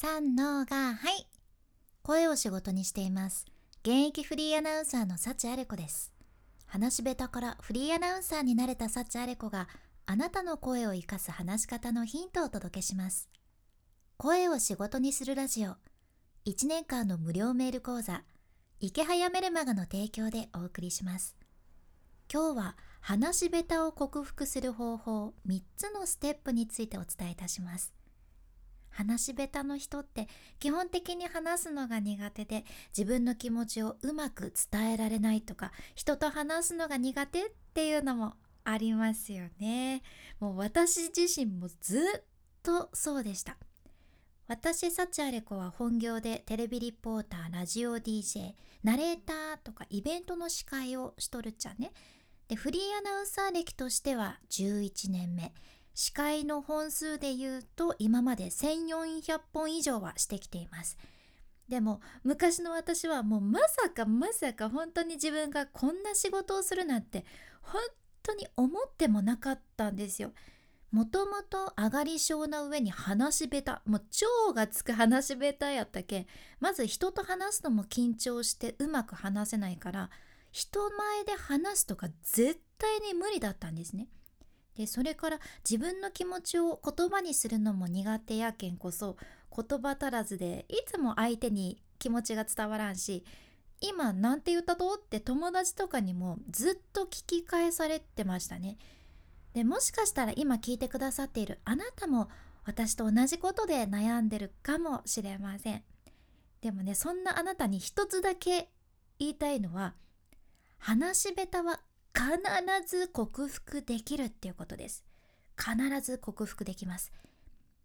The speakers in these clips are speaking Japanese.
三のがはい。声を仕事にしています。現役フリーアナウンサーの幸あれ子です。話し下手からフリーアナウンサーになれた幸あれ子があなたの声を生かす話し方のヒントをお届けします。声を仕事にするラジオ。1年間の無料メール講座。池早メルマガの提供でお送りします。今日は話し下手を克服する方法3つのステップについてお伝えいたします。話し下手の人って基本的に話すのが苦手で自分の気持ちをうまく伝えられないとか人と話すのが苦手っていうのもありますよね。もう私自身もずっとそうでした。私サチアレコは本業でテレビリポーターラジオ DJ ナレーターとかイベントの司会をしとるっちゃね。でフリーアナウンサー歴としては11年目。司会の本数で言うと今まで1400本以上はしてきています。でも昔の私はもうまさかまさか本当に自分がこんな仕事をするなんて本当に思ってもなかったんですよ。もともと上がり症な上に話し下手もう超がつく話し下手やったけまず人と話すのも緊張してうまく話せないから人前で話すとか絶対に無理だったんですね。でそれから自分の気持ちを言葉にするのも苦手やけんこそ言葉足らずでいつも相手に気持ちが伝わらんし今なんて言ったと？って友達とかにもずっと聞き返されてましたね。でもしかしたら今聞いてくださっているあなたも私と同じことで悩んでるかもしれません。でもねそんなあなたに一つだけ言いたいのは話し下手は必ず克服できるっていうことです必ず克服できます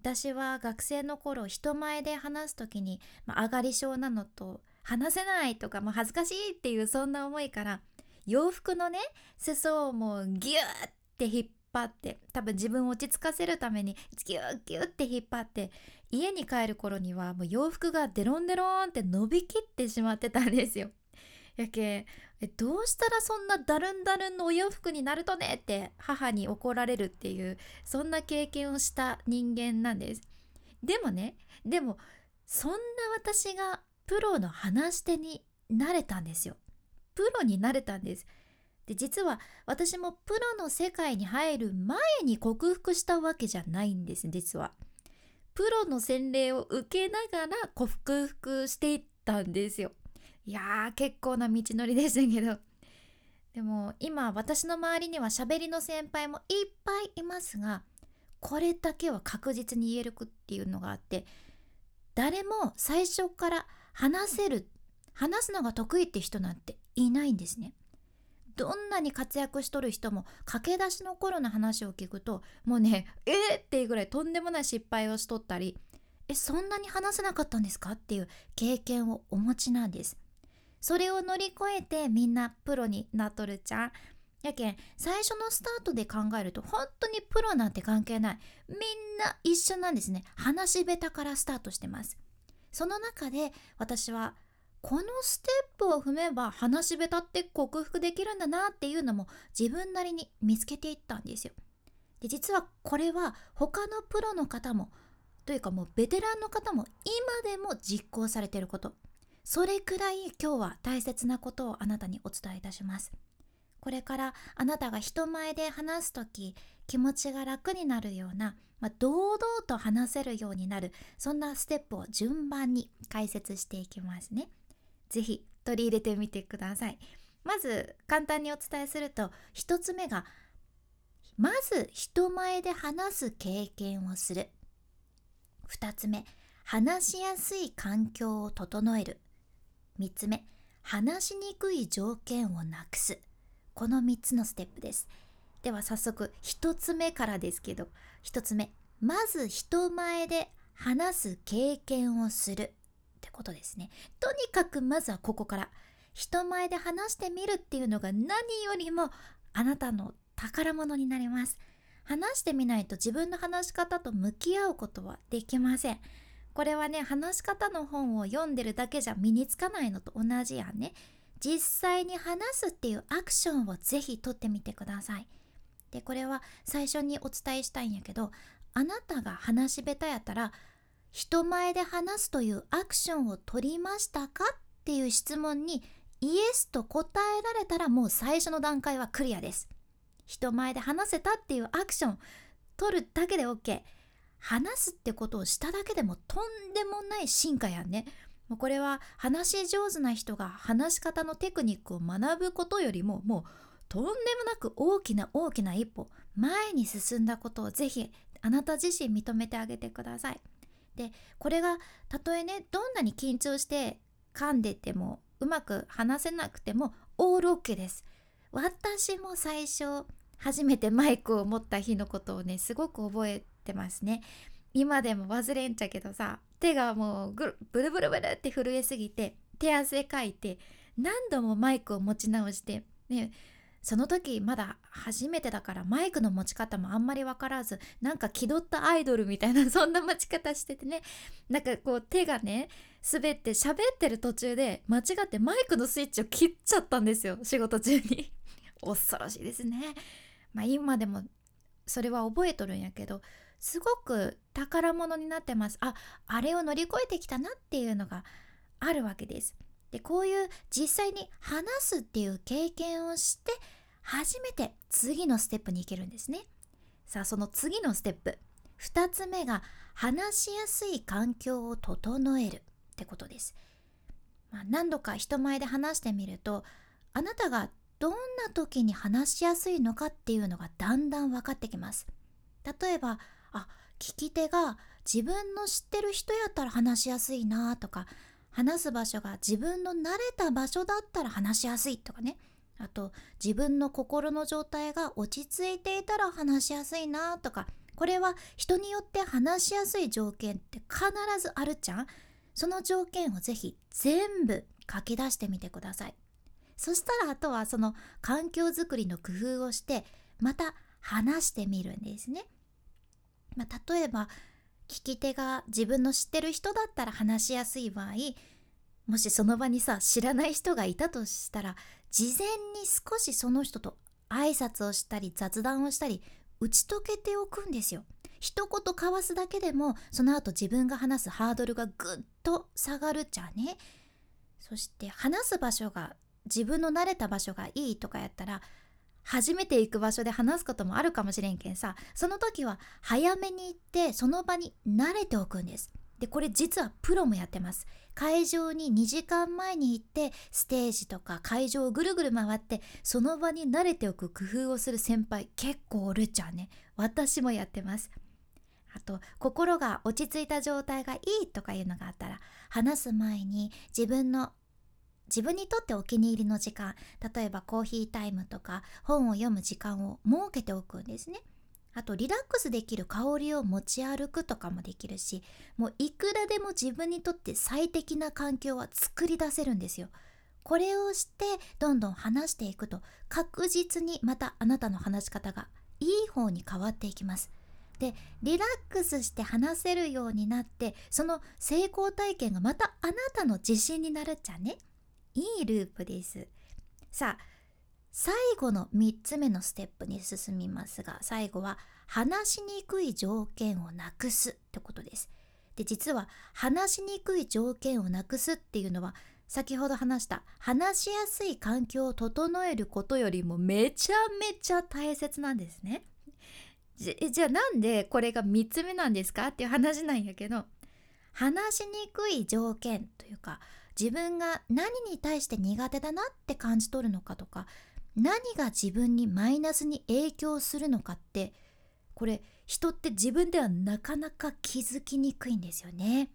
私は学生の頃人前で話す時に、まあ、上がり症なのと話せないとかもう恥ずかしいっていうそんな思いから洋服のね裾をもうギューって引っ張って多分自分を落ち着かせるためにギューギューって引っ張って家に帰る頃にはもう洋服がデロンデロンって伸びきってしまってたんですよ。やけえどうしたらそんなダルンダルンのお洋服になるとね？って母に怒られるっていうそんな経験をした人間なんです。でもねでもそんな私がプロの話し手になれたんですよ。プロになれたんです。で実は私もプロの世界に入る前に克服したわけじゃないんです実は。プロの洗礼を受けながら克服していったんですよ。いやー結構な道のりでしたけど でも今私の周りには喋りの先輩もいっぱいいますがこれだけは確実に言えるっていうのがあって誰も最初から話せる話すのが得意って人なんていないんですね。どんなに活躍しとる人も駆け出しの頃の話を聞くともうねえー、っていうぐらいとんでもない失敗をしとったりえそんなに話せなかったんですかっていう経験をお持ちなんです。それを乗り越えてみんなプロになっとるちゃん。やけん最初のスタートで考えると本当にプロなんて関係ない。みんな一緒なんですね。話し下手からスタートしてます。その中で私はこのステップを踏めば話し下手って克服できるんだなっていうのも自分なりに見つけていったんですよ。で実はこれは他のプロの方もというかもうベテランの方も今でも実行されてること。それくらい今日は大切なことをあなたにお伝えいたします。これからあなたが人前で話す時気持ちが楽になるような、まあ、堂々と話せるようになるそんなステップを順番に解説していきますね。是非取り入れてみてください。まず簡単にお伝えすると1つ目がまず人前で話す経験をする。2つ目話しやすい環境を整える。3つ目話しにくい条件をなくす。この3つのステップです。では早速1つ目からですけど1つ目まず人前で話す経験をする。ってことですね。とにかくまずはここから人前で話してみるっていうのが何よりもあなたの宝物になります。話してみないと自分の話し方と向き合うことはできません。これはね話し方の本を読んでるだけじゃ身につかないのと同じやんね。実際に話すっていうアクションをぜひとってみてください。でこれは最初にお伝えしたいんやけどあなたが話し下手やったら人前で話すというアクションを取りましたかっていう質問にイエスと答えられたらもう最初の段階はクリアです。人前で話せたっていうアクション取るだけで OK 話すってことをしただけでもとんでもない進化やんねもうこれは話し上手な人が話し方のテクニックを学ぶことよりももうとんでもなく大きな大きな一歩前に進んだことをぜひあなた自身認めてあげてください。でこれがたとえねどんなに緊張して噛んでてもうまく話せなくてもオールオッケーです。私も最初初めてマイクを持った日のことをねすごく覚えてますね。今でも忘れんちゃけどさ手がもうぐるブルブルブルって震えすぎて手汗かいて何度もマイクを持ち直してねその時まだ初めてだからマイクの持ち方もあんまり分からずなんか気取ったアイドルみたいな そんな持ち方しててね。なんかこう手がね滑って喋ってる途中で間違ってマイクのスイッチを切っちゃったんですよ仕事中に。恐ろしいですね。まあ今でもそれは覚えとるんやけどすごく宝物になってます。ああれを乗り越えてきたなっていうのがあるわけです。でこういう実際に話すっていう経験をして初めて次のステップに行けるんですね。さあその次のステップ。2つ目が話しやすい環境を整えるってことです、まあ、何度か人前で話してみるとあなたがどんな時に話しやすいのかっていうのがだんだん分かってきます。例えばあ聞き手が自分の知ってる人やったら話しやすいなとか話す場所が自分の慣れた場所だったら話しやすいとかね。あと自分の心の状態が落ち着いていたら話しやすいなとか。これは人によって話しやすい条件って必ずあるじゃん。その条件をぜひ全部書き出してみてください。そしたらあとはその環境づくりの工夫をしてまた話してみるんですねまあ、例えば聞き手が自分の知ってる人だったら話しやすい場合もしその場にさ知らない人がいたとしたら事前に少しその人と挨拶をしたり雑談をしたり打ち解けておくんですよ。一言交わすだけでもその後自分が話すハードルがぐっと下がるじゃね。そして話す場所が自分の慣れた場所がいいとかやったら初めて行く場所で話すこともあるかもしれんけんさその時は早めに行ってその場に慣れておくんです。でこれ実はプロもやってます。会場に2時間前に行ってステージとか会場をぐるぐる回ってその場に慣れておく工夫をする先輩結構おるちゃうね。私もやってます。あと心が落ち着いた状態がいいとかいうのがあったら話す前に自分の自分にとってお気に入りの時間例えばコーヒータイムとか本を読む時間を設けておくんですね。あとリラックスできる香りを持ち歩くとかもできるしもういくらでも自分にとって最適な環境は作り出せるんですよ。これをしてどんどん話していくと確実にまたあなたの話し方がいい方に変わっていきます。でリラックスして話せるようになってその成功体験がまたあなたの自信になるっちゃね。いいループです。さあ最後の3つ目のステップに進みますが最後は話しにくい条件をなくすってことです。で実は話しにくい条件をなくすっていうのは先ほど話した話しやすい環境を整えることよりもめちゃめちゃ大切なんですね。じじゃあなんでこれが3つ目なんですかっていう話なんやけど話しにくい条件というか自分が何に対して苦手だなって感じ取るのかとか何が自分にマイナスに影響するのかってこれ人って自分ではなかなか気づきにくいんですよね。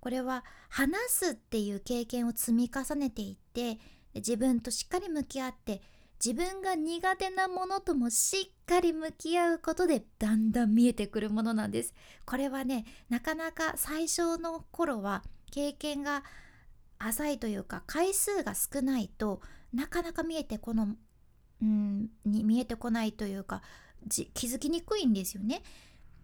これは話すっていう経験を積み重ねていって自分としっかり向き合って自分が苦手なものともしっかり向き合うことでだんだん見えてくるものなんです。これはねなかなか最初の頃は経験が浅いというか回数が少ないとなかなか見えてこのうんに見えてこないというか気づきにくいんですよね。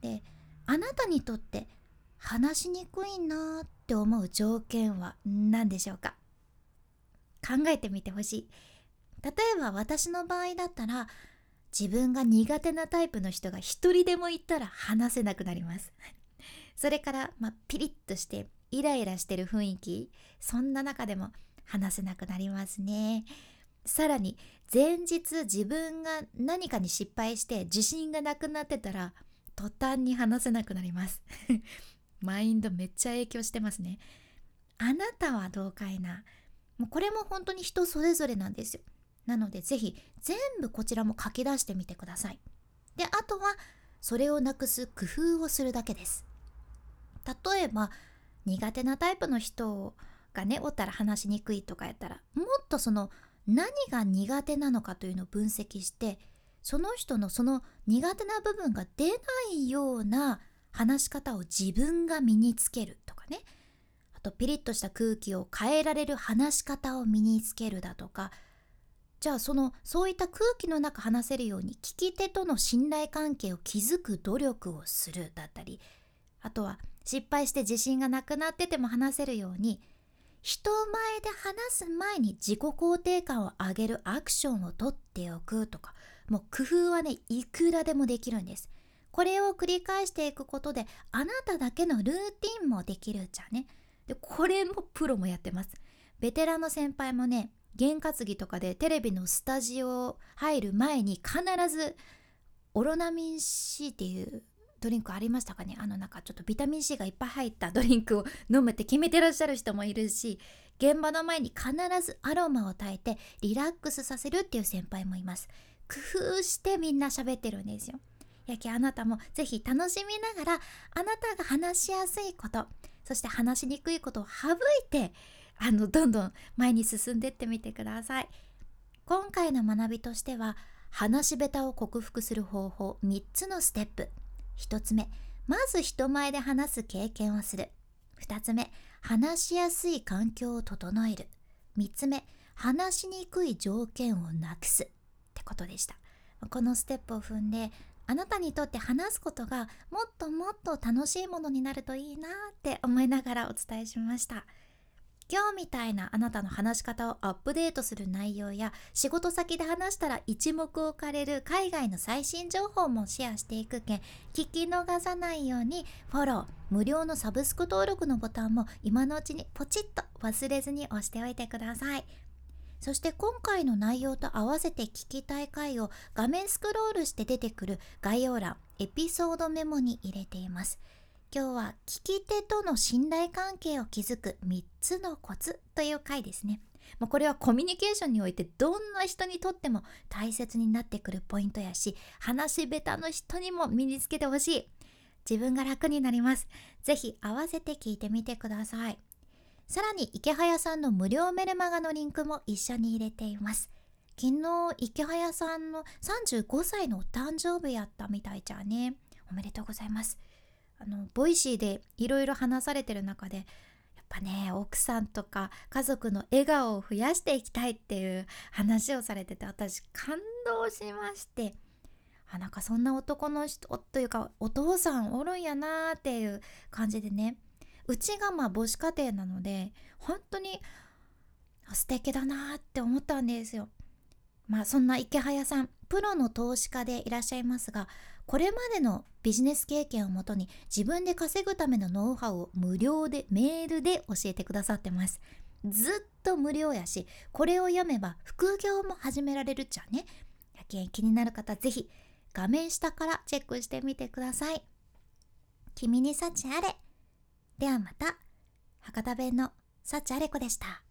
であなたにとって話しにくいなって思う条件は何でしょうか？考えてみてほしい。例えば私の場合だったら自分が苦手なタイプの人が一人でもいたら話せなくなります。それから、まあ、ピリッとしてイライラしてる雰囲気そんな中でも話せなくなりますね。さらに前日自分が何かに失敗して自信がなくなってたら途端に話せなくなります。マインドめっちゃ影響してますね。あなたはどうかいな。もうこれも本当に人それぞれなんですよ。なのでぜひ全部こちらも書き出してみてください。であとはそれをなくす工夫をするだけです。例えば苦手なタイプの人がねおったら話しにくいとかやったらもっとその何が苦手なのかというのを分析してその人のその苦手な部分が出ないような話し方を自分が身につけるとかね。あとピリッとした空気を変えられる話し方を身につけるだとか。じゃあそのそういった空気の中話せるように聞き手との信頼関係を築く努力をするだったり。あとは失敗して自信がなくなってても話せるように人前で話す前に自己肯定感を上げるアクションをとっておくとかもう工夫はねいくらでもできるんです。これを繰り返していくことであなただけのルーティンもできるじゃね。でこれもプロもやってます。ベテランの先輩もね験担ぎとかでテレビのスタジオ入る前に必ずオロナミン C っていうドリンクありましたかね？あのなんかちょっとビタミン C がいっぱい入ったドリンクを飲むって決めてらっしゃる人もいるし現場の前に必ずアロマを焚いてリラックスさせるっていう先輩もいます。工夫してみんな喋ってるんですよ。やけあなたもぜひ楽しみながらあなたが話しやすいことそして話しにくいことを省いてあのどんどん前に進んでってみてください。今回の学びとしては話し下手を克服する方法3つのステップ。1つ目まず人前で話す経験をする。2つ目話しやすい環境を整える。3つ目話しにくい条件をなくす。ってことでした。このステップを踏んであなたにとって話すことがもっともっと楽しいものになるといいなって思いながらお伝えしました。今日みたいなあなたの話し方をアップデートする内容や仕事先で話したら一目置かれる海外の最新情報もシェアしていくけん聞き逃さないようにフォロー無料のサブスク登録のボタンも今のうちにポチッと忘れずに押しておいてください。そして今回の内容と合わせて聞きたい回を画面スクロールして出てくる概要欄エピソードメモに入れています。今日は聞き手との信頼関係を築く3つのコツという回ですね。もうこれはコミュニケーションにおいてどんな人にとっても大切になってくるポイントやし話し下手の人にも身につけてほしい。自分が楽になります。是非合わせて聞いてみてください。さらにイケハヤさんの無料メルマガのリンクも一緒に入れています。昨日イケハヤさんの35歳のお誕生日やったみたいじゃね。おめでとうございます。あのボイシーでいろいろ話されてる中でやっぱね奥さんとか家族の笑顔を増やしていきたいっていう話をされてて私感動しましてあなんかそんな男の人というかお父さんおるんやなーっていう感じでねうちがまあ母子家庭なので本当に素敵だなって思ったんですよ。まあそんな池早さんプロの投資家でいらっしゃいますがこれまでのビジネス経験をもとに自分で稼ぐためのノウハウを無料でメールで教えてくださってます。ずっと無料やしこれを読めば副業も始められるっちゃね。やけん気になる方ぜひ画面下からチェックしてみてください。君に幸あれ。ではまた博多弁の幸あれ子でした。